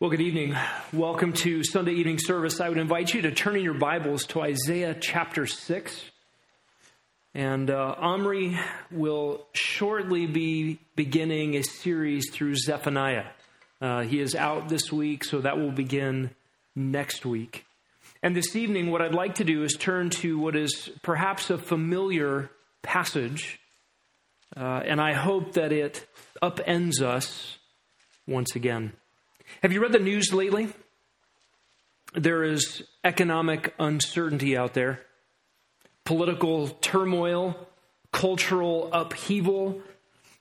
Well, good evening. Welcome to Sunday evening service. I would invite you to turn in your Bibles to Isaiah chapter 6. And uh, Omri will shortly be beginning a series through Zephaniah. Uh, he is out this week, so that will begin next week. And this evening, what I'd like to do is turn to what is perhaps a familiar passage, uh, and I hope that it upends us once again. Have you read the news lately? There is economic uncertainty out there, political turmoil, cultural upheaval.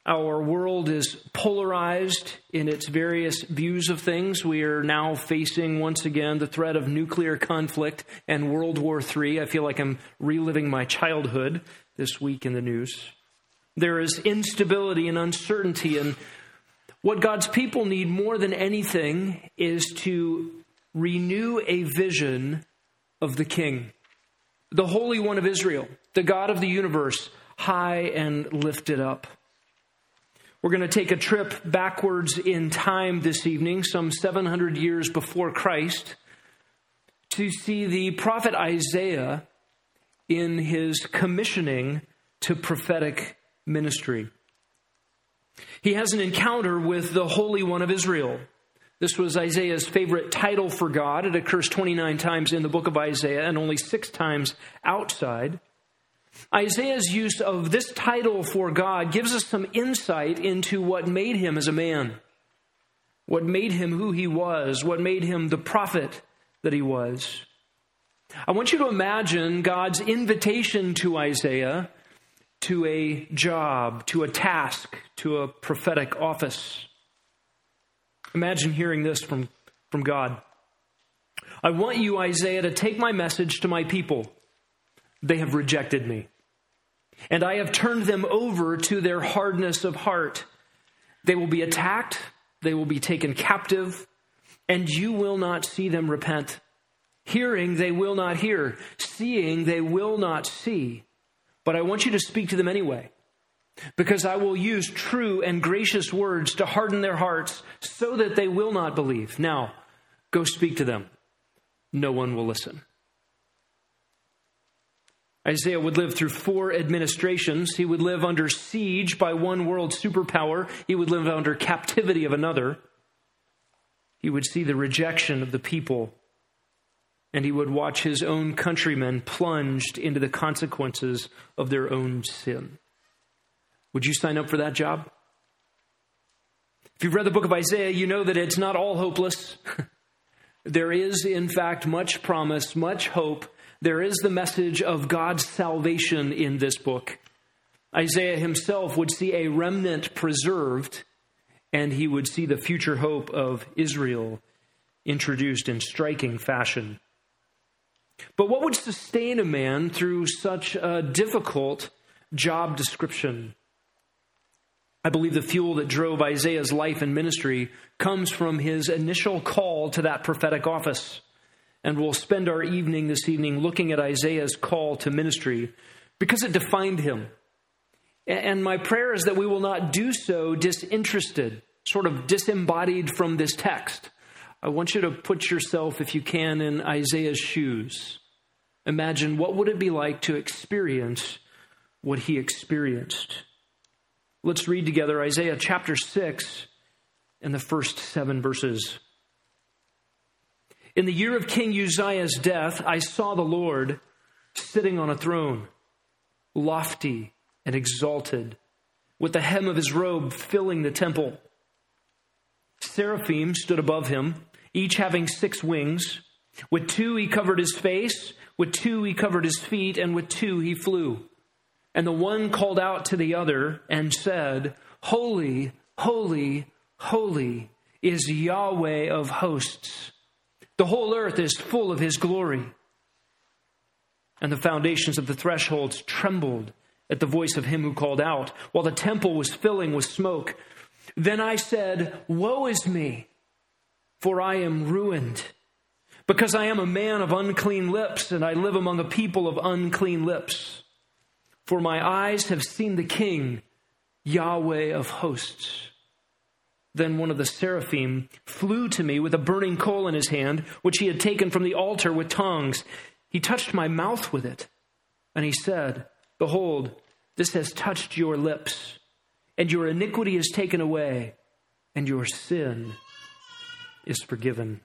Our world is polarized in its various views of things. We are now facing once again the threat of nuclear conflict and World War III. I feel like I'm reliving my childhood this week in the news. There is instability and uncertainty, and what God's people need more than anything is to renew a vision of the King, the Holy One of Israel, the God of the universe, high and lifted up. We're going to take a trip backwards in time this evening, some 700 years before Christ, to see the prophet Isaiah in his commissioning to prophetic ministry. He has an encounter with the Holy One of Israel. This was Isaiah's favorite title for God. It occurs 29 times in the book of Isaiah and only six times outside. Isaiah's use of this title for God gives us some insight into what made him as a man, what made him who he was, what made him the prophet that he was. I want you to imagine God's invitation to Isaiah to a job, to a task, to a prophetic office. Imagine hearing this from, from God. I want you, Isaiah, to take my message to my people. They have rejected me, and I have turned them over to their hardness of heart. They will be attacked, they will be taken captive, and you will not see them repent. Hearing, they will not hear. Seeing, they will not see but I want you to speak to them anyway. Because I will use true and gracious words to harden their hearts so that they will not believe. Now, go speak to them. No one will listen. Isaiah would live through four administrations. He would live under siege by one world superpower. He would live under captivity of another. He would see the rejection of the people and he would watch his own countrymen plunged into the consequences of their own sin. Would you sign up for that job? If you've read the book of Isaiah, you know that it's not all hopeless. there is, in fact, much promise, much hope. There is the message of God's salvation in this book. Isaiah himself would see a remnant preserved, and he would see the future hope of Israel introduced in striking fashion. But what would sustain a man through such a difficult job description? I believe the fuel that drove Isaiah's life and ministry comes from his initial call to that prophetic office. And we'll spend our evening this evening looking at Isaiah's call to ministry because it defined him. And my prayer is that we will not do so disinterested, sort of disembodied from this text. I want you to put yourself, if you can, in Isaiah's shoes. Imagine what would it be like to experience what he experienced. Let's read together Isaiah chapter 6 and the first seven verses. In the year of King Uzziah's death, I saw the Lord sitting on a throne, lofty and exalted, with the hem of his robe filling the temple. Seraphim stood above him each having six wings. With two he covered his face, with two he covered his feet, and with two he flew. And the one called out to the other and said, Holy, holy, holy is Yahweh of hosts. The whole earth is full of his glory. And the foundations of the thresholds trembled at the voice of him who called out, while the temple was filling with smoke. Then I said, Woe is me! For I am ruined. Because I am a man of unclean lips, and I live among a people of unclean lips. For my eyes have seen the King, Yahweh of hosts. Then one of the seraphim flew to me with a burning coal in his hand, which he had taken from the altar with tongs. He touched my mouth with it, and he said, Behold, this has touched your lips, and your iniquity is taken away, and your sin is forgiven.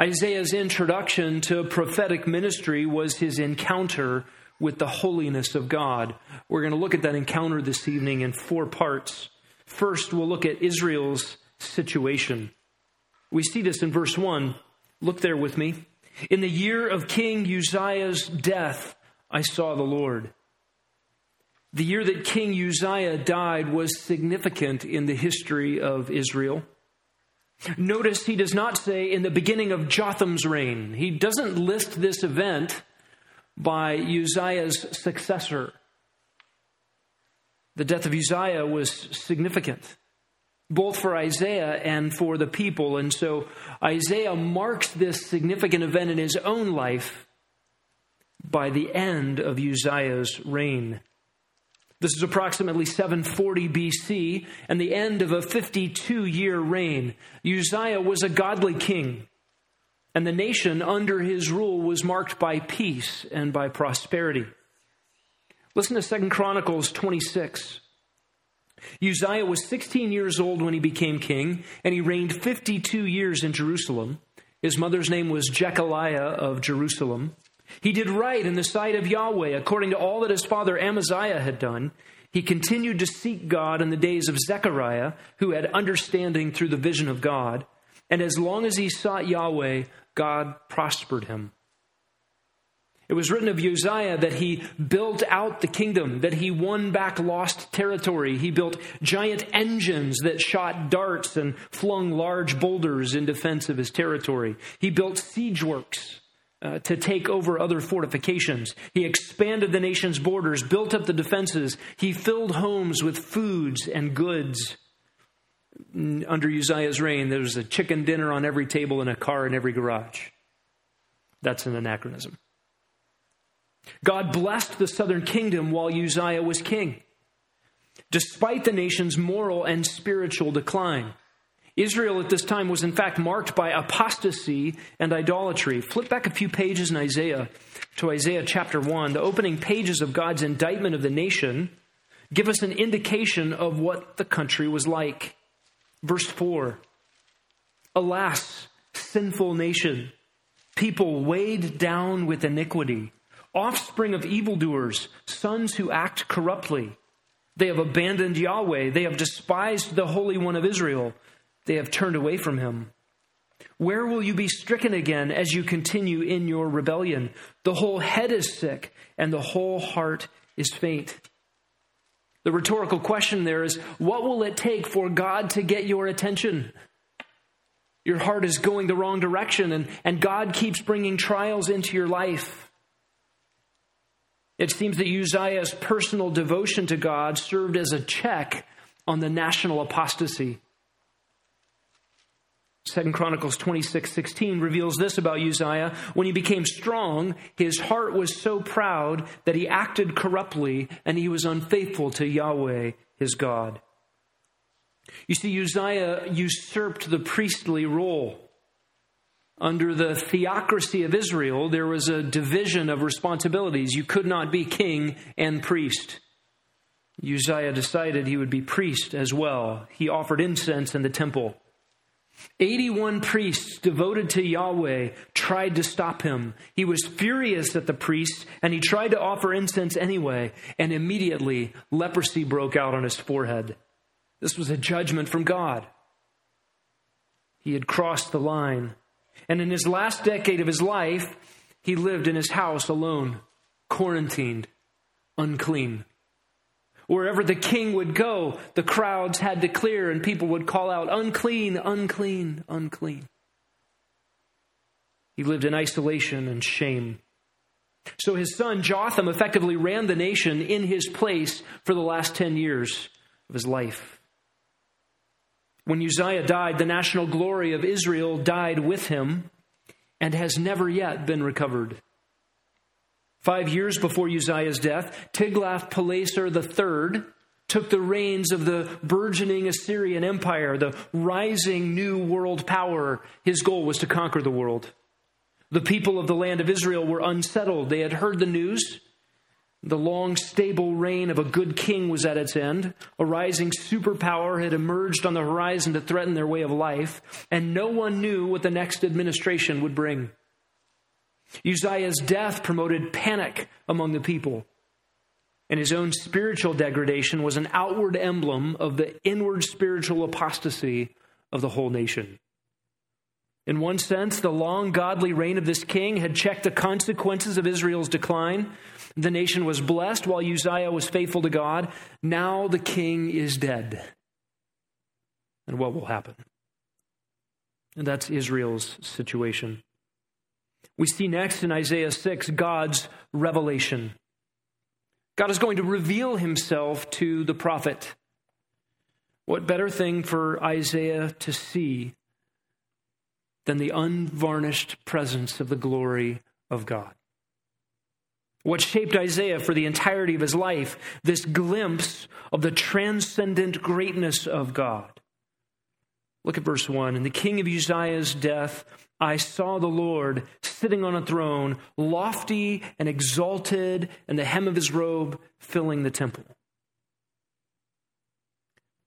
Isaiah's introduction to prophetic ministry was his encounter with the holiness of God. We're going to look at that encounter this evening in four parts. First, we'll look at Israel's situation. We see this in verse 1. Look there with me. In the year of King Uzziah's death, I saw the Lord. The year that King Uzziah died was significant in the history of Israel. Notice he does not say in the beginning of Jotham's reign. He doesn't list this event by Uzziah's successor. The death of Uzziah was significant, both for Isaiah and for the people. And so Isaiah marks this significant event in his own life by the end of Uzziah's reign. This is approximately 740 BC and the end of a 52 year reign. Uzziah was a godly king, and the nation under his rule was marked by peace and by prosperity. Listen to 2 Chronicles 26. Uzziah was 16 years old when he became king, and he reigned 52 years in Jerusalem. His mother's name was Jechaliah of Jerusalem. He did right in the sight of Yahweh, according to all that his father Amaziah had done. He continued to seek God in the days of Zechariah, who had understanding through the vision of God. And as long as he sought Yahweh, God prospered him. It was written of Uzziah that he built out the kingdom, that he won back lost territory. He built giant engines that shot darts and flung large boulders in defense of his territory. He built siege works uh, to take over other fortifications. He expanded the nation's borders, built up the defenses. He filled homes with foods and goods. Under Uzziah's reign, there was a chicken dinner on every table and a car in every garage. That's an anachronism. God blessed the southern kingdom while Uzziah was king, despite the nation's moral and spiritual decline. Israel at this time was in fact marked by apostasy and idolatry. Flip back a few pages in Isaiah to Isaiah chapter 1. The opening pages of God's indictment of the nation give us an indication of what the country was like. Verse 4 Alas, sinful nation, people weighed down with iniquity, offspring of evildoers, sons who act corruptly. They have abandoned Yahweh. They have despised the Holy One of Israel. They have turned away from him. Where will you be stricken again as you continue in your rebellion? The whole head is sick, and the whole heart is faint. The rhetorical question there is what will it take for God to get your attention? Your heart is going the wrong direction, and, and God keeps bringing trials into your life. It seems that Uzziah's personal devotion to God served as a check on the national apostasy. Second Chronicles 26, 16 reveals this about Uzziah. When he became strong, his heart was so proud that he acted corruptly and he was unfaithful to Yahweh, his God. You see, Uzziah usurped the priestly role. Under the theocracy of Israel, there was a division of responsibilities. You could not be king and priest. Uzziah decided he would be priest as well. He offered incense in the temple. 81 priests devoted to Yahweh tried to stop him. He was furious at the priests and he tried to offer incense anyway, and immediately leprosy broke out on his forehead. This was a judgment from God. He had crossed the line. And in his last decade of his life, he lived in his house alone, quarantined, unclean. Wherever the king would go, the crowds had to clear and people would call out, unclean, unclean, unclean. He lived in isolation and shame. So his son Jotham effectively ran the nation in his place for the last 10 years of his life. When Uzziah died, the national glory of Israel died with him and has never yet been recovered. Five years before Uzziah's death, Tiglath-Pileser III took the reins of the burgeoning Assyrian Empire, the rising new world power. His goal was to conquer the world. The people of the land of Israel were unsettled. They had heard the news. The long, stable reign of a good king was at its end. A rising superpower had emerged on the horizon to threaten their way of life, and no one knew what the next administration would bring. Uzziah's death promoted panic among the people, and his own spiritual degradation was an outward emblem of the inward spiritual apostasy of the whole nation. In one sense, the long godly reign of this king had checked the consequences of Israel's decline. The nation was blessed while Uzziah was faithful to God. Now the king is dead. And what will happen? And that's Israel's situation. We see next in Isaiah 6 God's revelation. God is going to reveal himself to the prophet. What better thing for Isaiah to see than the unvarnished presence of the glory of God. What shaped Isaiah for the entirety of his life, this glimpse of the transcendent greatness of God. Look at verse 1. In the king of Uzziah's death, I saw the Lord sitting on a throne, lofty and exalted, and the hem of his robe filling the temple.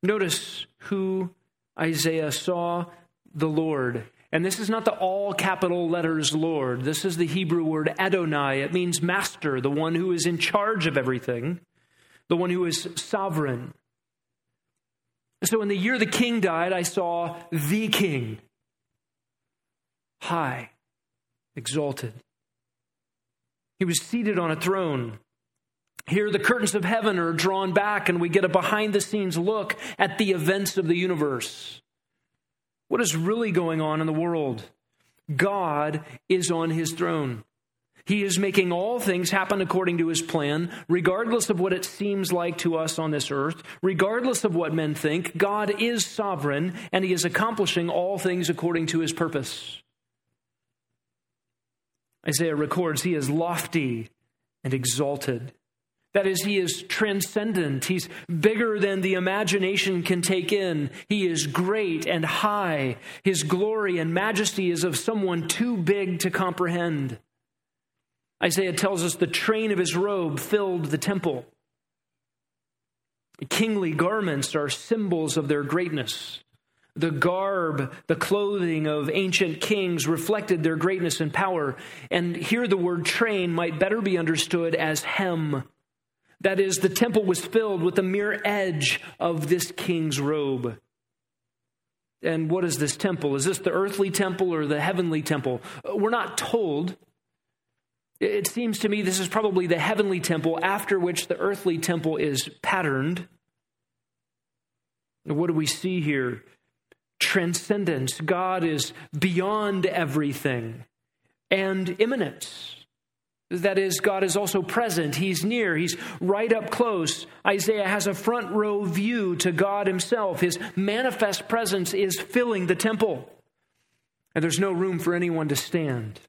Notice who Isaiah saw the Lord and this is not the all capital letters Lord. This is the Hebrew word Adonai. It means master, the one who is in charge of everything, the one who is sovereign. So in the year the king died, I saw the king, high, exalted. He was seated on a throne. Here, the curtains of heaven are drawn back, and we get a behind the scenes look at the events of the universe. What is really going on in the world? God is on his throne. He is making all things happen according to his plan, regardless of what it seems like to us on this earth, regardless of what men think. God is sovereign, and he is accomplishing all things according to his purpose. Isaiah records he is lofty and exalted. That is, he is transcendent. He's bigger than the imagination can take in. He is great and high. His glory and majesty is of someone too big to comprehend. Isaiah tells us the train of his robe filled the temple. Kingly garments are symbols of their greatness. The garb, the clothing of ancient kings reflected their greatness and power. And here the word train might better be understood as hem that is, the temple was filled with the mere edge of this king's robe. And what is this temple? Is this the earthly temple or the heavenly temple? Uh, we're not told. It seems to me this is probably the heavenly temple after which the earthly temple is patterned. What do we see here? Transcendence. God is beyond everything and immanence. That is, God is also present. He's near. He's right up close. Isaiah has a front row view to God Himself. His manifest presence is filling the temple. And there's no room for anyone to stand.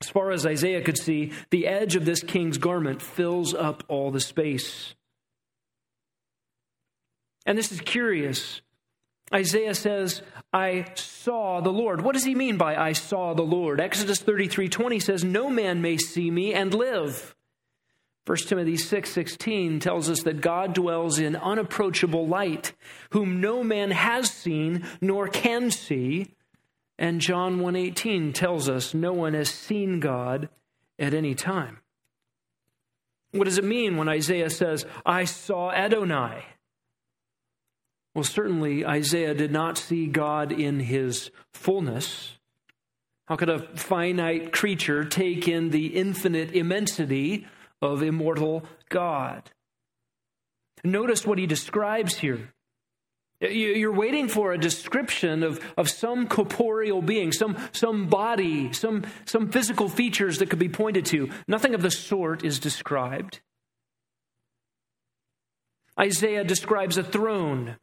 As far as Isaiah could see, the edge of this king's garment fills up all the space. And this is curious Isaiah says, I saw the Lord. What does he mean by I saw the Lord? Exodus 33 20 says, No man may see me and live. 1 Timothy 6 16 tells us that God dwells in unapproachable light, whom no man has seen nor can see. And John 1 18 tells us no one has seen God at any time. What does it mean when Isaiah says, I saw Adonai? Well, certainly Isaiah did not see God in his fullness. How could a finite creature take in the infinite immensity of immortal God? Notice what he describes here. You're waiting for a description of, of some corporeal being, some, some body, some, some physical features that could be pointed to. Nothing of the sort is described. Isaiah describes a throne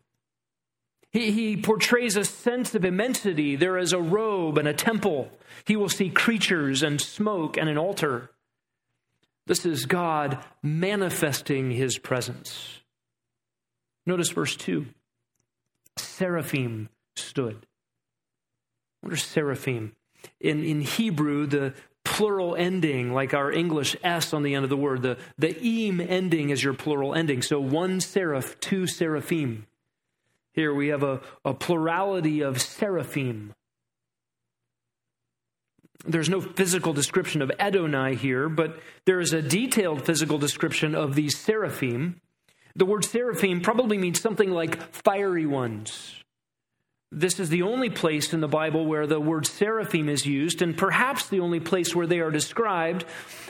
he, he portrays a sense of immensity. There is a robe and a temple. He will see creatures and smoke and an altar. This is God manifesting his presence. Notice verse 2 Seraphim stood. What are seraphim? In, in Hebrew, the plural ending, like our English S on the end of the word, the, the eem ending is your plural ending. So one seraph, two seraphim. Here we have a, a plurality of seraphim. There's no physical description of Adonai here, but there is a detailed physical description of these seraphim. The word seraphim probably means something like fiery ones. This is the only place in the Bible where the word seraphim is used, and perhaps the only place where they are described,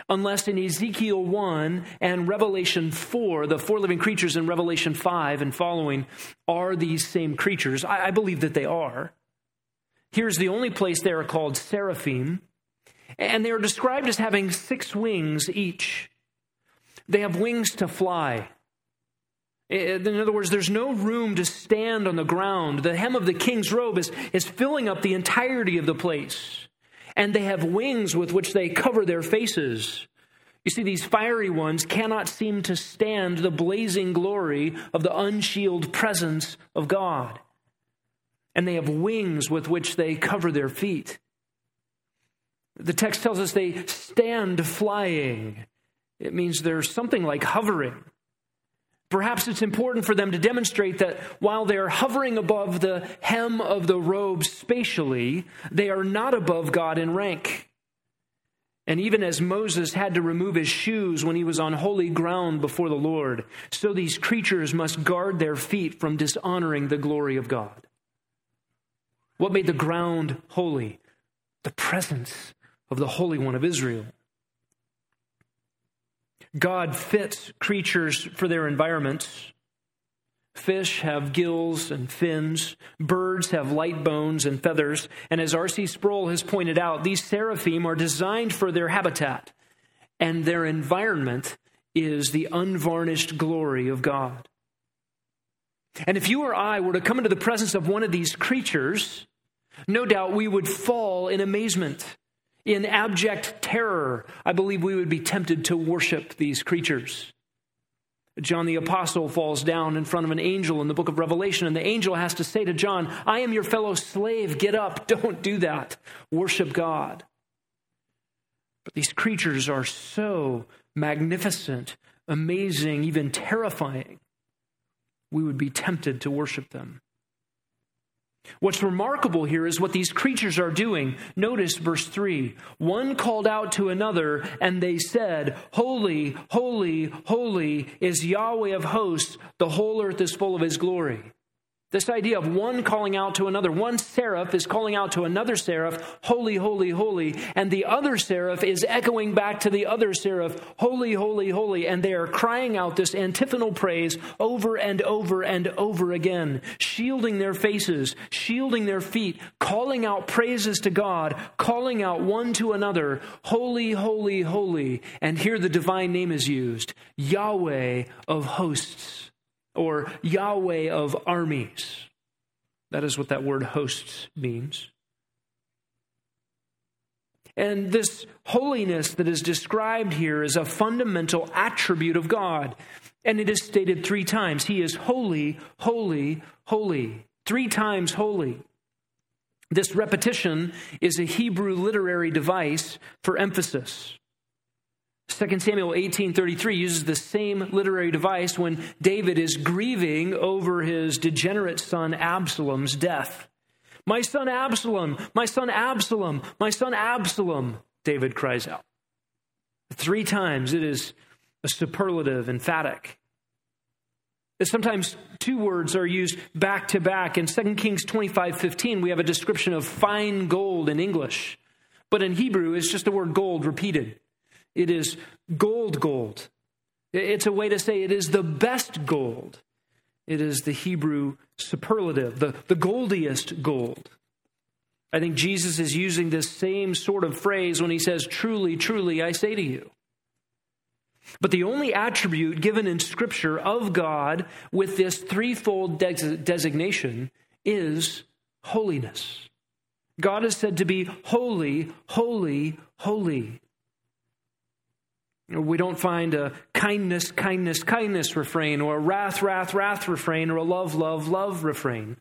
unless in Ezekiel 1 and Revelation 4, the four living creatures in Revelation 5 and following are these same creatures. I, I believe that they are. Here's the only place they are called seraphim, and they are described as having six wings each. They have wings to fly. In other words, there's no room to stand on the ground. The hem of the king's robe is, is filling up the entirety of the place. And they have wings with which they cover their faces. You see, these fiery ones cannot seem to stand the blazing glory of the unshielded presence of God. And they have wings with which they cover their feet. The text tells us they stand flying. It means there's something like hovering. Perhaps it's important for them to demonstrate that while they're hovering above the hem of the robe spatially, they are not above God in rank. And even as Moses had to remove his shoes when he was on holy ground before the Lord, so these creatures must guard their feet from dishonoring the glory of God. What made the ground holy? The presence of the Holy One of Israel. God fits creatures for their environments. Fish have gills and fins. Birds have light bones and feathers. And as R.C. Sproul has pointed out, these seraphim are designed for their habitat, and their environment is the unvarnished glory of God. And if you or I were to come into the presence of one of these creatures, no doubt we would fall in amazement. In abject terror, I believe we would be tempted to worship these creatures. John the Apostle falls down in front of an angel in the book of Revelation, and the angel has to say to John, I am your fellow slave. Get up. Don't do that. Worship God. But these creatures are so magnificent, amazing, even terrifying, we would be tempted to worship them. What's remarkable here is what these creatures are doing. Notice verse 3. One called out to another, and they said, Holy, holy, holy is Yahweh of hosts. The whole earth is full of his glory. This idea of one calling out to another, one seraph is calling out to another seraph, holy, holy, holy, and the other seraph is echoing back to the other seraph, holy, holy, holy, and they are crying out this antiphonal praise over and over and over again, shielding their faces, shielding their feet, calling out praises to God, calling out one to another, holy, holy, holy, and here the divine name is used, Yahweh of hosts or Yahweh of armies. That is what that word hosts means. And this holiness that is described here is a fundamental attribute of God. And it is stated three times He is holy, holy, holy. Three times holy. This repetition is a Hebrew literary device for emphasis. 2 Samuel 18:33 uses the same literary device when David is grieving over his degenerate son Absalom's death. My son Absalom, my son Absalom, my son Absalom, David cries out. Three times it is a superlative, emphatic. Sometimes two words are used back to back. In 2 Kings 25:15 we have a description of fine gold in English, but in Hebrew, it's just the word gold repeated. It is gold, gold. It's a way to say it is the best gold. It is the Hebrew superlative, the, the goldiest gold. I think Jesus is using this same sort of phrase when he says, Truly, truly, I say to you. But the only attribute given in Scripture of God with this threefold de- designation is holiness. God is said to be holy, holy, holy. We don't find a kindness, kindness, kindness refrain, or a wrath, wrath, wrath refrain, or a love, love, love refrain.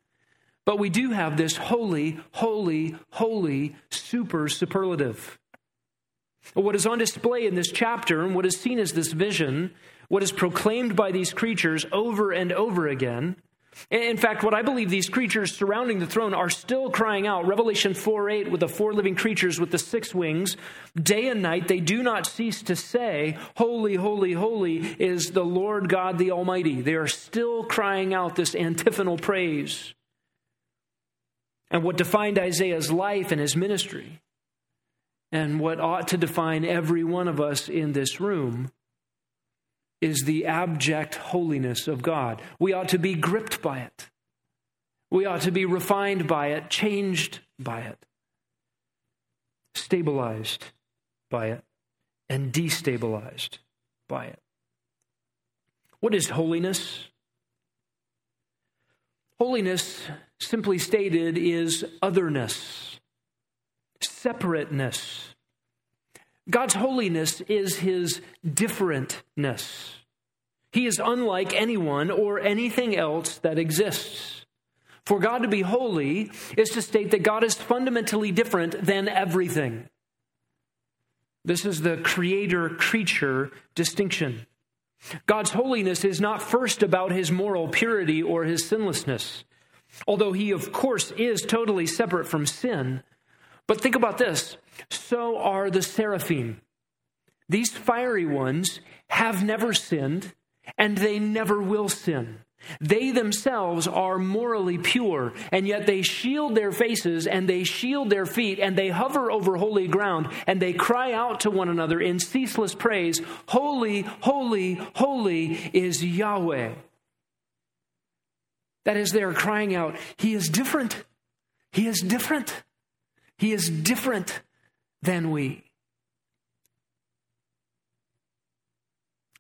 But we do have this holy, holy, holy super superlative. What is on display in this chapter and what is seen as this vision, what is proclaimed by these creatures over and over again, in fact, what I believe these creatures surrounding the throne are still crying out, Revelation 4 8, with the four living creatures with the six wings, day and night, they do not cease to say, Holy, holy, holy is the Lord God the Almighty. They are still crying out this antiphonal praise. And what defined Isaiah's life and his ministry, and what ought to define every one of us in this room, is the abject holiness of God. We ought to be gripped by it. We ought to be refined by it, changed by it, stabilized by it, and destabilized by it. What is holiness? Holiness, simply stated, is otherness, separateness God's holiness is his differentness. He is unlike anyone or anything else that exists. For God to be holy is to state that God is fundamentally different than everything. This is the creator creature distinction. God's holiness is not first about his moral purity or his sinlessness, although he, of course, is totally separate from sin. But think about this so are the seraphim. These fiery ones have never sinned, and they never will sin. They themselves are morally pure, and yet they shield their faces and they shield their feet and they hover over holy ground and they cry out to one another in ceaseless praise Holy, holy, holy is Yahweh. That is, they are crying out, He is different. He is different. He is different than we.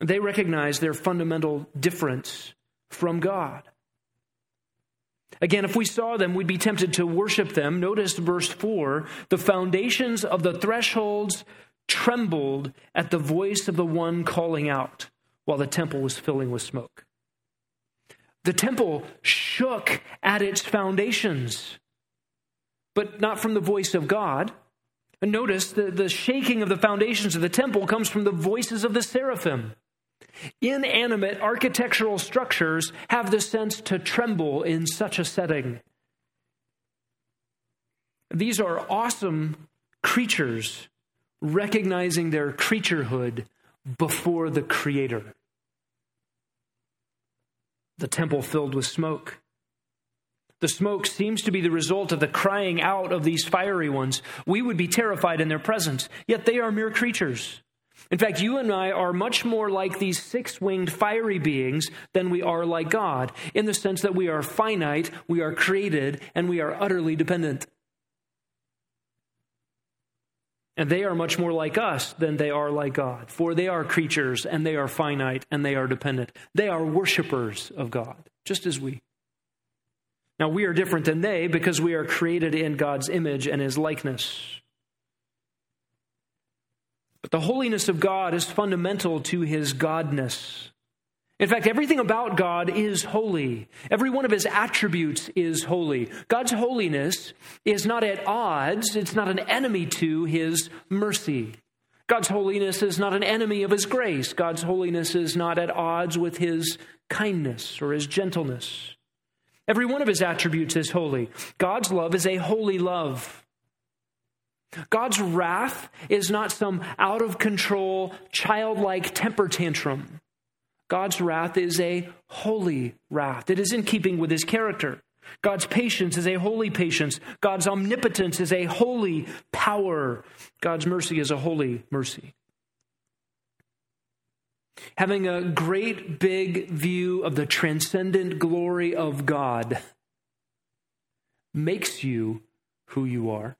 They recognize their fundamental difference from God. Again, if we saw them, we'd be tempted to worship them. Notice verse 4 the foundations of the thresholds trembled at the voice of the one calling out while the temple was filling with smoke. The temple shook at its foundations but not from the voice of God. And notice the, the shaking of the foundations of the temple comes from the voices of the seraphim. Inanimate architectural structures have the sense to tremble in such a setting. These are awesome creatures recognizing their creaturehood before the Creator. The temple filled with smoke. The smoke seems to be the result of the crying out of these fiery ones. We would be terrified in their presence, yet they are mere creatures. In fact, you and I are much more like these six winged fiery beings than we are like God, in the sense that we are finite, we are created, and we are utterly dependent. And they are much more like us than they are like God, for they are creatures and they are finite and they are dependent. They are worshipers of God, just as we. Now, we are different than they because we are created in God's image and his likeness. But the holiness of God is fundamental to his godness. In fact, everything about God is holy. Every one of his attributes is holy. God's holiness is not at odds, it's not an enemy to his mercy. God's holiness is not an enemy of his grace. God's holiness is not at odds with his kindness or his gentleness. Every one of his attributes is holy. God's love is a holy love. God's wrath is not some out of control, childlike temper tantrum. God's wrath is a holy wrath. It is in keeping with his character. God's patience is a holy patience. God's omnipotence is a holy power. God's mercy is a holy mercy. Having a great big view of the transcendent glory of God makes you who you are.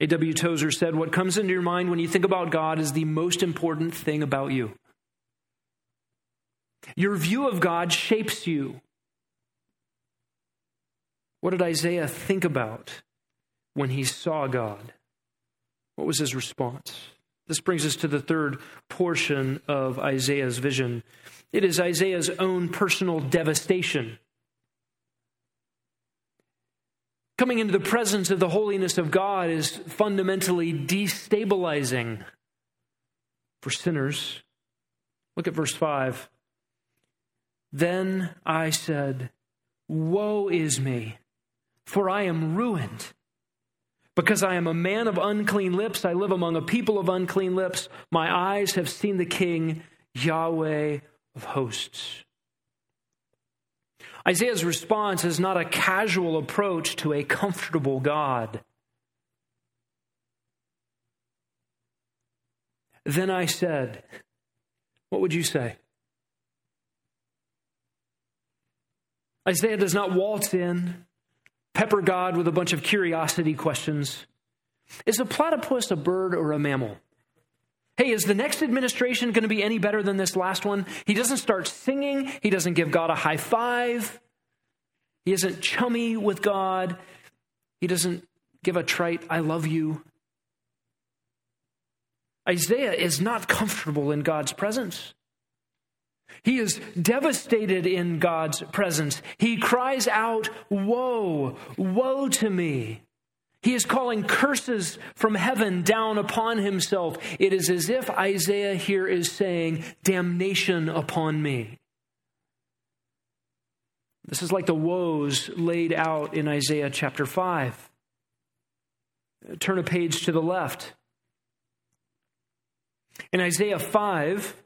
A.W. Tozer said, What comes into your mind when you think about God is the most important thing about you. Your view of God shapes you. What did Isaiah think about when he saw God? What was his response? This brings us to the third portion of Isaiah's vision. It is Isaiah's own personal devastation. Coming into the presence of the holiness of God is fundamentally destabilizing for sinners. Look at verse 5. Then I said, Woe is me, for I am ruined. Because I am a man of unclean lips, I live among a people of unclean lips. My eyes have seen the King, Yahweh of hosts. Isaiah's response is not a casual approach to a comfortable God. Then I said, What would you say? Isaiah does not waltz in, pepper God with a bunch of curiosity questions. Is a platypus a bird or a mammal? Hey, is the next administration going to be any better than this last one? He doesn't start singing. He doesn't give God a high five. He isn't chummy with God. He doesn't give a trite, I love you. Isaiah is not comfortable in God's presence. He is devastated in God's presence. He cries out, Woe, woe to me. He is calling curses from heaven down upon himself. It is as if Isaiah here is saying, Damnation upon me. This is like the woes laid out in Isaiah chapter 5. Turn a page to the left. In Isaiah 5,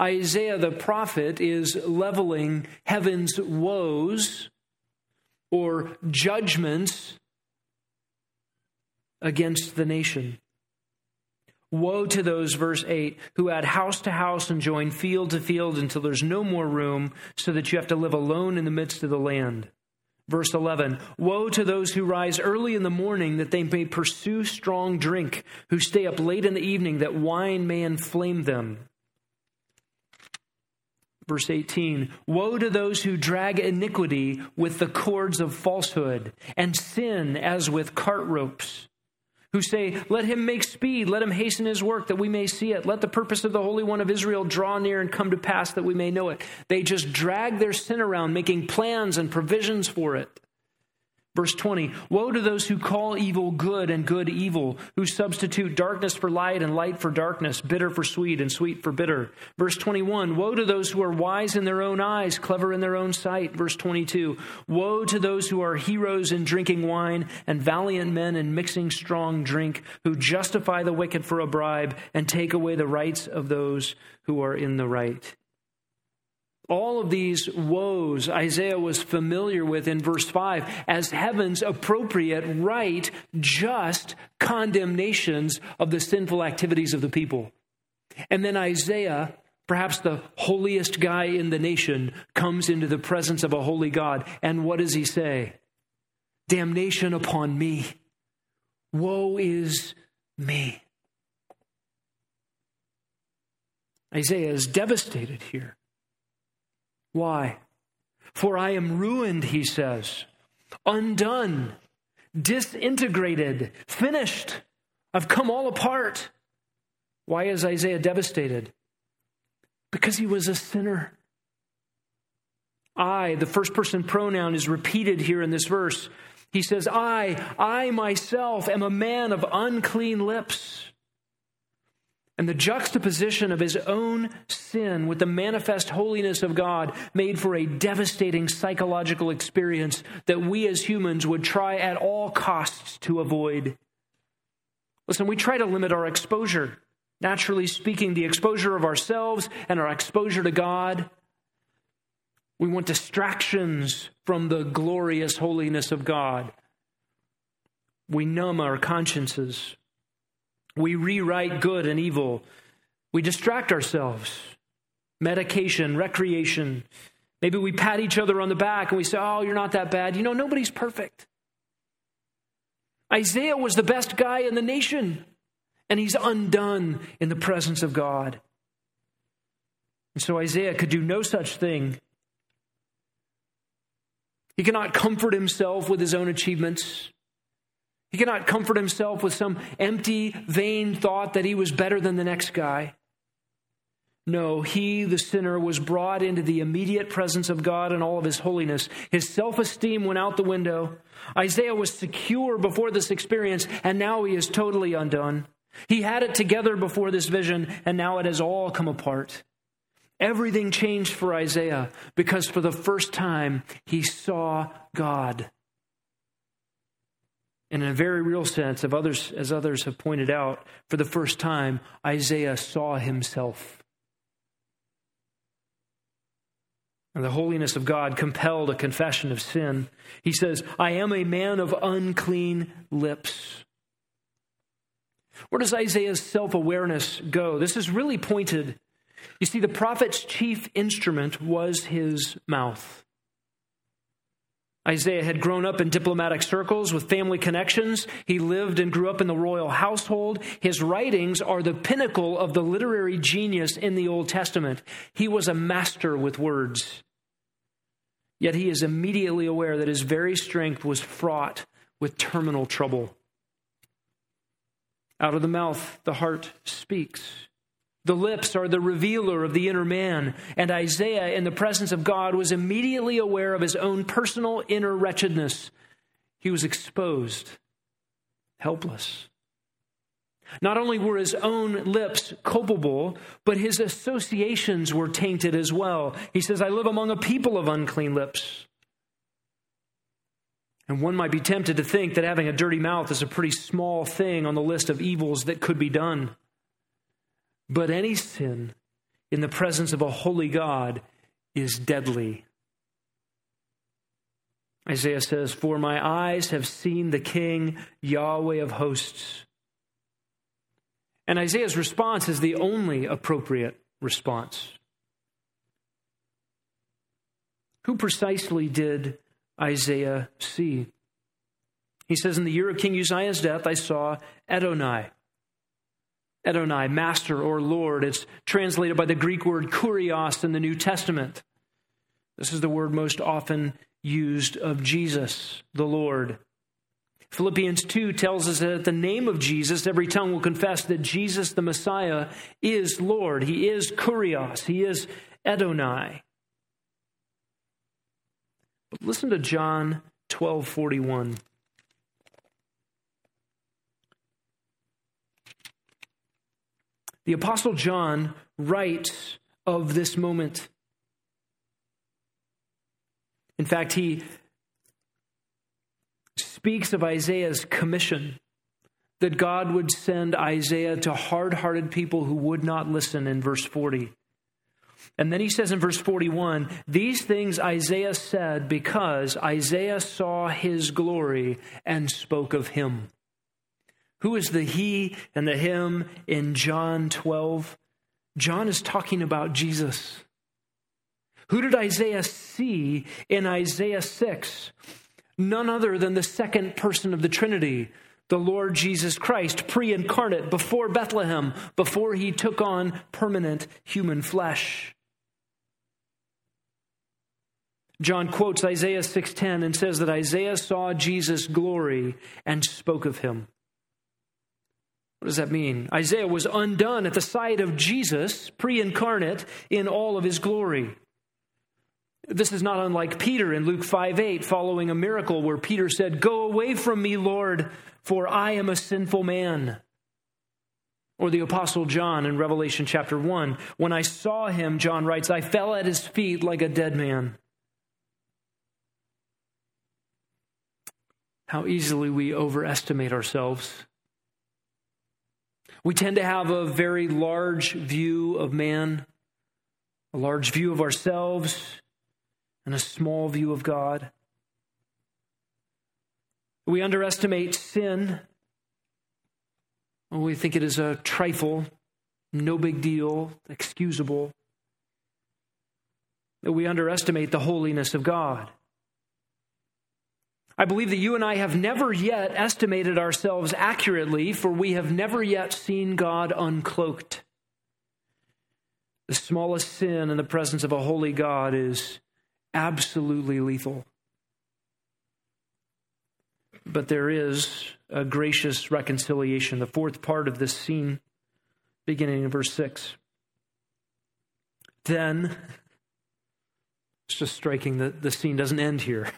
Isaiah the prophet is leveling heaven's woes or judgments against the nation. Woe to those, verse 8, who add house to house and join field to field until there's no more room, so that you have to live alone in the midst of the land. Verse 11 Woe to those who rise early in the morning that they may pursue strong drink, who stay up late in the evening that wine may inflame them. Verse 18 Woe to those who drag iniquity with the cords of falsehood, and sin as with cart ropes who say, Let him make speed, let him hasten his work that we may see it. Let the purpose of the Holy One of Israel draw near and come to pass that we may know it. They just drag their sin around, making plans and provisions for it. Verse 20 Woe to those who call evil good and good evil, who substitute darkness for light and light for darkness, bitter for sweet and sweet for bitter. Verse 21 Woe to those who are wise in their own eyes, clever in their own sight. Verse 22 Woe to those who are heroes in drinking wine and valiant men in mixing strong drink, who justify the wicked for a bribe and take away the rights of those who are in the right. All of these woes Isaiah was familiar with in verse 5 as heaven's appropriate, right, just condemnations of the sinful activities of the people. And then Isaiah, perhaps the holiest guy in the nation, comes into the presence of a holy God. And what does he say? Damnation upon me. Woe is me. Isaiah is devastated here. Why? For I am ruined, he says, undone, disintegrated, finished. I've come all apart. Why is Isaiah devastated? Because he was a sinner. I, the first person pronoun, is repeated here in this verse. He says, I, I myself am a man of unclean lips. And the juxtaposition of his own sin with the manifest holiness of God made for a devastating psychological experience that we as humans would try at all costs to avoid. Listen, we try to limit our exposure. Naturally speaking, the exposure of ourselves and our exposure to God. We want distractions from the glorious holiness of God. We numb our consciences. We rewrite good and evil. We distract ourselves. Medication, recreation. Maybe we pat each other on the back and we say, Oh, you're not that bad. You know, nobody's perfect. Isaiah was the best guy in the nation, and he's undone in the presence of God. And so Isaiah could do no such thing. He cannot comfort himself with his own achievements. He cannot comfort himself with some empty, vain thought that he was better than the next guy. No, he, the sinner, was brought into the immediate presence of God and all of his holiness. His self esteem went out the window. Isaiah was secure before this experience, and now he is totally undone. He had it together before this vision, and now it has all come apart. Everything changed for Isaiah because for the first time he saw God. And in a very real sense, of others, as others have pointed out, for the first time, Isaiah saw himself. And the holiness of God compelled a confession of sin. He says, I am a man of unclean lips. Where does Isaiah's self awareness go? This is really pointed. You see, the prophet's chief instrument was his mouth. Isaiah had grown up in diplomatic circles with family connections. He lived and grew up in the royal household. His writings are the pinnacle of the literary genius in the Old Testament. He was a master with words. Yet he is immediately aware that his very strength was fraught with terminal trouble. Out of the mouth, the heart speaks. The lips are the revealer of the inner man, and Isaiah, in the presence of God, was immediately aware of his own personal inner wretchedness. He was exposed, helpless. Not only were his own lips culpable, but his associations were tainted as well. He says, I live among a people of unclean lips. And one might be tempted to think that having a dirty mouth is a pretty small thing on the list of evils that could be done. But any sin in the presence of a holy God is deadly. Isaiah says, For my eyes have seen the King, Yahweh of hosts. And Isaiah's response is the only appropriate response. Who precisely did Isaiah see? He says, In the year of King Uzziah's death, I saw Adonai Adonai, master or Lord. It's translated by the Greek word kurios in the New Testament. This is the word most often used of Jesus, the Lord. Philippians 2 tells us that at the name of Jesus, every tongue will confess that Jesus, the Messiah, is Lord. He is kurios. He is Adonai. But listen to John 12 41. The Apostle John writes of this moment. In fact, he speaks of Isaiah's commission that God would send Isaiah to hard hearted people who would not listen in verse 40. And then he says in verse 41 These things Isaiah said because Isaiah saw his glory and spoke of him. Who is the he and the him in John 12? John is talking about Jesus. Who did Isaiah see in Isaiah 6? None other than the second person of the Trinity, the Lord Jesus Christ, pre incarnate, before Bethlehem, before he took on permanent human flesh. John quotes Isaiah 6:10 and says that Isaiah saw Jesus' glory and spoke of him. What does that mean? Isaiah was undone at the sight of Jesus, pre incarnate, in all of his glory. This is not unlike Peter in Luke 5 8, following a miracle where Peter said, Go away from me, Lord, for I am a sinful man. Or the Apostle John in Revelation chapter 1. When I saw him, John writes, I fell at his feet like a dead man. How easily we overestimate ourselves. We tend to have a very large view of man, a large view of ourselves, and a small view of God. We underestimate sin. We think it is a trifle, no big deal, excusable. We underestimate the holiness of God. I believe that you and I have never yet estimated ourselves accurately, for we have never yet seen God uncloaked. The smallest sin in the presence of a holy God is absolutely lethal. but there is a gracious reconciliation. The fourth part of this scene, beginning in verse 6. Then, it's just striking that the scene doesn't end here.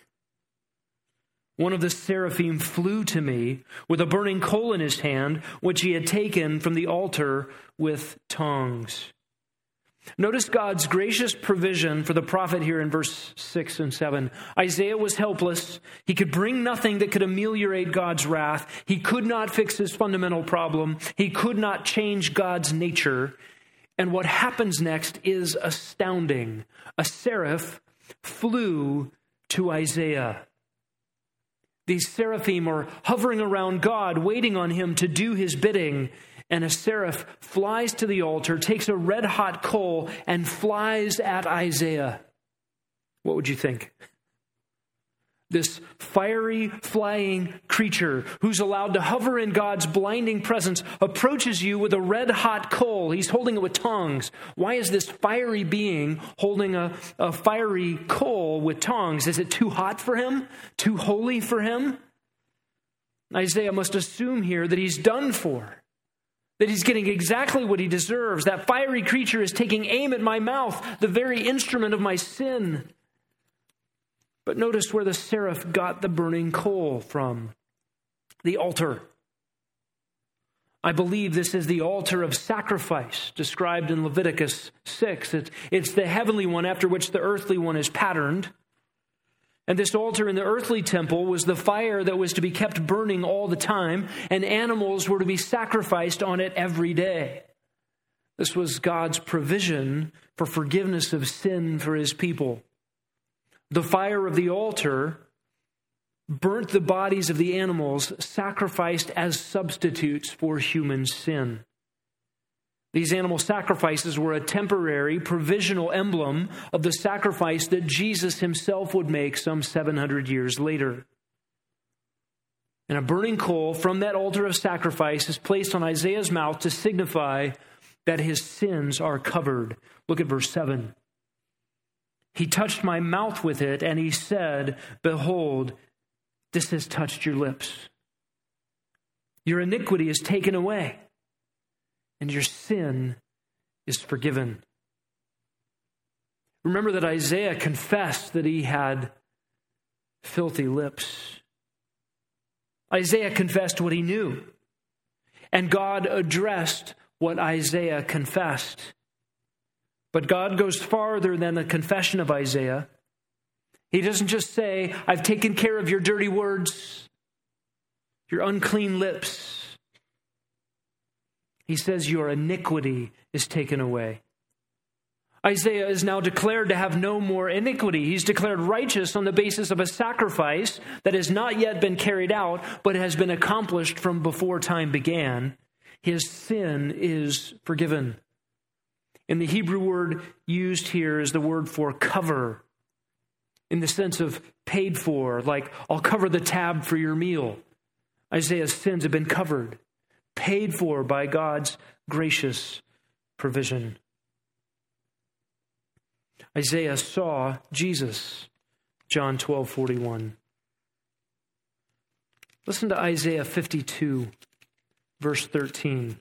One of the seraphim flew to me with a burning coal in his hand, which he had taken from the altar with tongs. Notice God's gracious provision for the prophet here in verse 6 and 7. Isaiah was helpless. He could bring nothing that could ameliorate God's wrath. He could not fix his fundamental problem. He could not change God's nature. And what happens next is astounding. A seraph flew to Isaiah. These seraphim are hovering around God, waiting on him to do his bidding and a seraph flies to the altar, takes a red hot coal, and flies at Isaiah. What would you think? This fiery, flying creature who's allowed to hover in God's blinding presence approaches you with a red hot coal. He's holding it with tongs. Why is this fiery being holding a, a fiery coal with tongs? Is it too hot for him? Too holy for him? Isaiah must assume here that he's done for that he's getting exactly what he deserves. That fiery creature is taking aim at my mouth, the very instrument of my sin. But notice where the seraph got the burning coal from the altar. I believe this is the altar of sacrifice described in Leviticus 6. It's, it's the heavenly one after which the earthly one is patterned. And this altar in the earthly temple was the fire that was to be kept burning all the time, and animals were to be sacrificed on it every day. This was God's provision for forgiveness of sin for his people. The fire of the altar burnt the bodies of the animals sacrificed as substitutes for human sin. These animal sacrifices were a temporary, provisional emblem of the sacrifice that Jesus himself would make some 700 years later. And a burning coal from that altar of sacrifice is placed on Isaiah's mouth to signify that his sins are covered. Look at verse 7. He touched my mouth with it, and he said, Behold, this has touched your lips. Your iniquity is taken away and your sin is forgiven. Remember that Isaiah confessed that he had filthy lips. Isaiah confessed what he knew, and God addressed what Isaiah confessed. But God goes farther than the confession of Isaiah. He doesn't just say, I've taken care of your dirty words, your unclean lips. He says, Your iniquity is taken away. Isaiah is now declared to have no more iniquity. He's declared righteous on the basis of a sacrifice that has not yet been carried out, but has been accomplished from before time began. His sin is forgiven. And the Hebrew word used here is the word for cover, in the sense of paid for, like, I'll cover the tab for your meal. Isaiah's sins have been covered paid for by God's gracious provision. Isaiah saw Jesus, John 12 41. Listen to Isaiah 52, verse 13.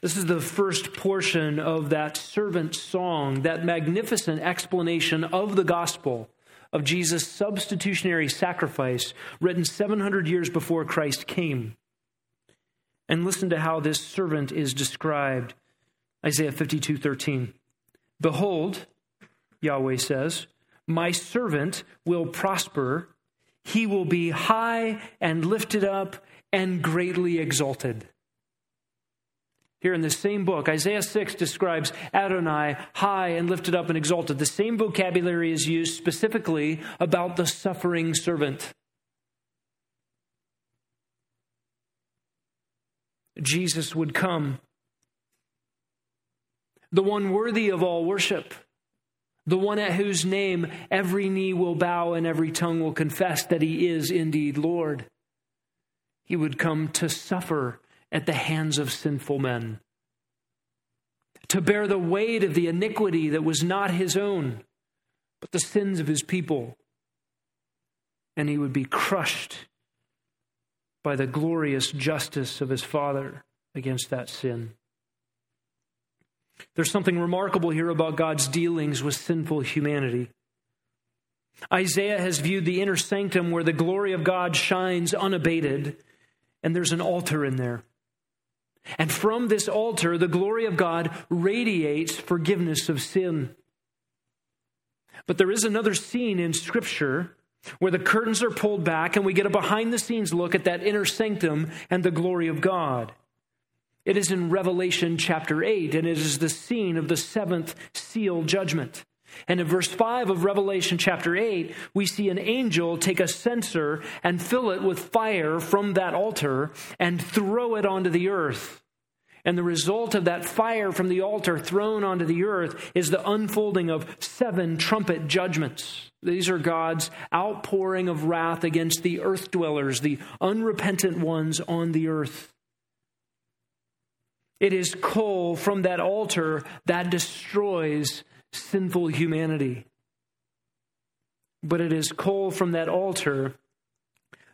This is the first portion of that servant song, that magnificent explanation of the gospel of Jesus' substitutionary sacrifice, written 700 years before Christ came. And listen to how this servant is described. Isaiah 52 13. Behold, Yahweh says, My servant will prosper. He will be high and lifted up and greatly exalted. Here in the same book, Isaiah 6 describes Adonai high and lifted up and exalted. The same vocabulary is used specifically about the suffering servant. Jesus would come. The one worthy of all worship, the one at whose name every knee will bow and every tongue will confess that he is indeed Lord. He would come to suffer at the hands of sinful men, to bear the weight of the iniquity that was not his own, but the sins of his people. And he would be crushed by the glorious justice of his Father against that sin. There's something remarkable here about God's dealings with sinful humanity. Isaiah has viewed the inner sanctum where the glory of God shines unabated, and there's an altar in there. And from this altar, the glory of God radiates forgiveness of sin. But there is another scene in Scripture where the curtains are pulled back and we get a behind the scenes look at that inner sanctum and the glory of God. It is in Revelation chapter 8, and it is the scene of the seventh seal judgment. And in verse 5 of Revelation chapter 8, we see an angel take a censer and fill it with fire from that altar and throw it onto the earth. And the result of that fire from the altar thrown onto the earth is the unfolding of seven trumpet judgments. These are God's outpouring of wrath against the earth dwellers, the unrepentant ones on the earth. It is coal from that altar that destroys sinful humanity. But it is coal from that altar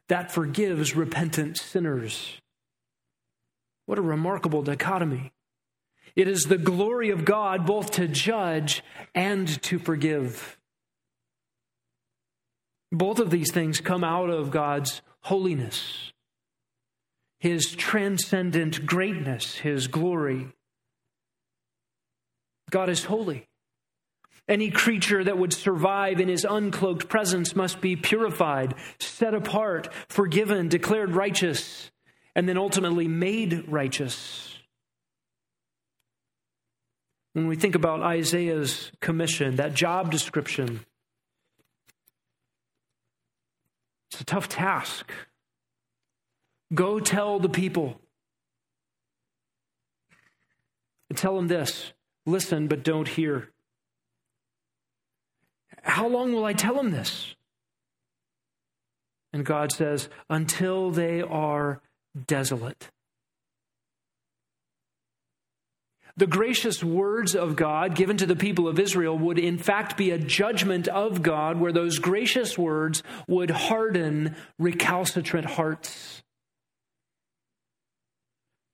that forgives repentant sinners. What a remarkable dichotomy. It is the glory of God both to judge and to forgive. Both of these things come out of God's holiness, His transcendent greatness, His glory. God is holy. Any creature that would survive in his uncloaked presence must be purified, set apart, forgiven, declared righteous, and then ultimately made righteous. When we think about Isaiah's commission, that job description, it's a tough task. Go tell the people. And tell them this listen, but don't hear. How long will I tell them this? And God says, Until they are desolate. The gracious words of God given to the people of Israel would, in fact, be a judgment of God where those gracious words would harden recalcitrant hearts.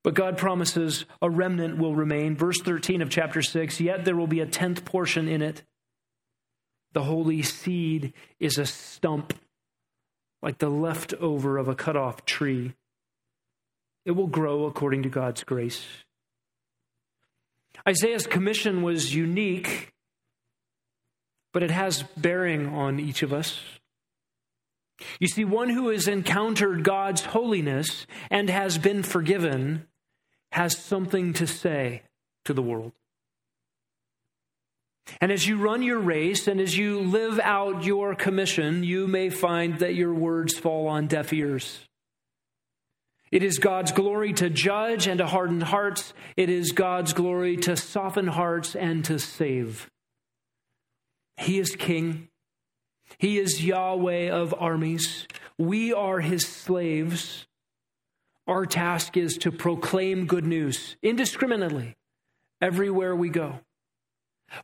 But God promises a remnant will remain. Verse 13 of chapter 6 Yet there will be a tenth portion in it the holy seed is a stump, like the leftover of a cut off tree. It will grow according to God's grace. Isaiah's commission was unique, but it has bearing on each of us. You see, one who has encountered God's holiness and has been forgiven has something to say to the world. And as you run your race and as you live out your commission, you may find that your words fall on deaf ears. It is God's glory to judge and to harden hearts. It is God's glory to soften hearts and to save. He is King. He is Yahweh of armies. We are his slaves. Our task is to proclaim good news indiscriminately everywhere we go.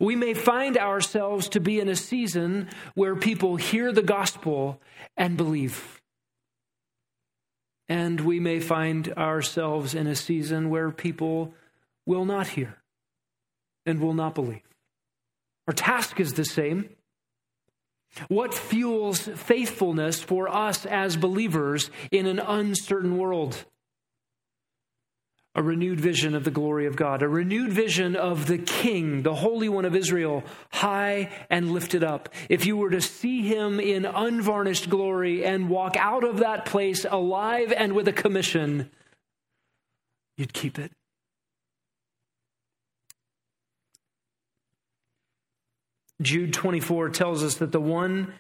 We may find ourselves to be in a season where people hear the gospel and believe. And we may find ourselves in a season where people will not hear and will not believe. Our task is the same. What fuels faithfulness for us as believers in an uncertain world? A renewed vision of the glory of God, a renewed vision of the King, the Holy One of Israel, high and lifted up. If you were to see him in unvarnished glory and walk out of that place alive and with a commission, you'd keep it. Jude 24 tells us that the one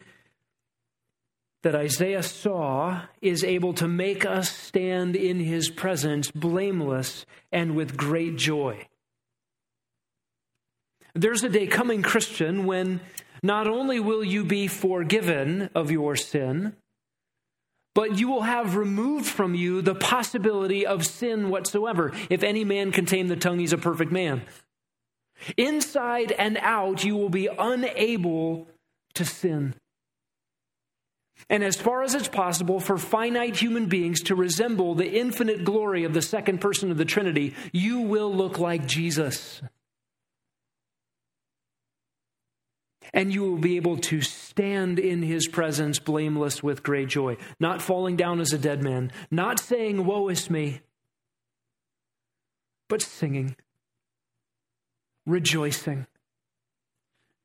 that Isaiah saw is able to make us stand in his presence blameless and with great joy. There's a day coming, Christian, when not only will you be forgiven of your sin, but you will have removed from you the possibility of sin whatsoever. If any man can tame the tongue, he's a perfect man. Inside and out, you will be unable to sin. And as far as it's possible for finite human beings to resemble the infinite glory of the second person of the Trinity, you will look like Jesus. And you will be able to stand in his presence blameless with great joy, not falling down as a dead man, not saying, Woe is me, but singing, rejoicing,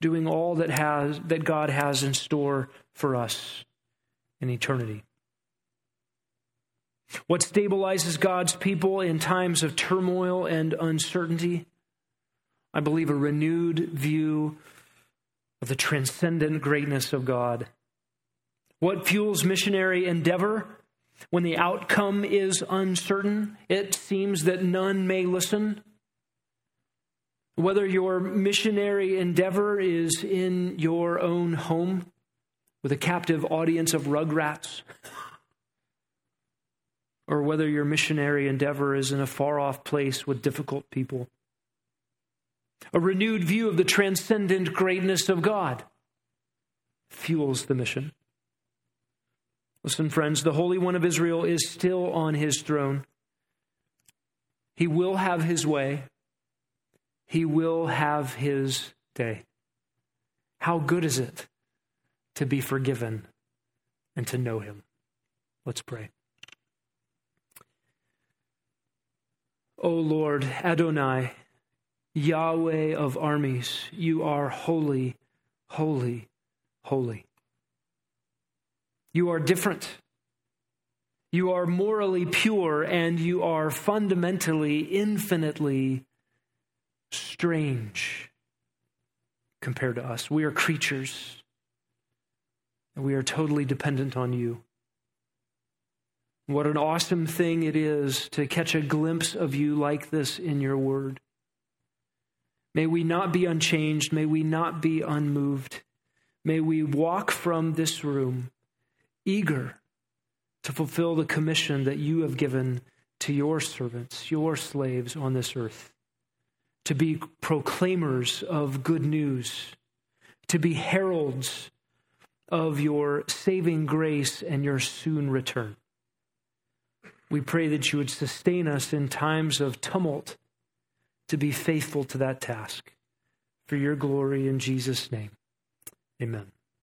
doing all that, has, that God has in store for us in eternity. What stabilizes God's people in times of turmoil and uncertainty? I believe a renewed view of the transcendent greatness of God. What fuels missionary endeavor? When the outcome is uncertain, it seems that none may listen. Whether your missionary endeavor is in your own home, with a captive audience of rugrats, or whether your missionary endeavor is in a far off place with difficult people. A renewed view of the transcendent greatness of God fuels the mission. Listen, friends, the Holy One of Israel is still on his throne. He will have his way, he will have his day. How good is it to be forgiven and to know him. Let's pray. O Lord Adonai, Yahweh of armies, you are holy, holy, holy. You are different. You are morally pure and you are fundamentally, infinitely strange compared to us. We are creatures we are totally dependent on you. What an awesome thing it is to catch a glimpse of you like this in your word. May we not be unchanged. May we not be unmoved. May we walk from this room eager to fulfill the commission that you have given to your servants, your slaves on this earth, to be proclaimers of good news, to be heralds of your saving grace and your soon return. We pray that you would sustain us in times of tumult to be faithful to that task. For your glory in Jesus' name. Amen.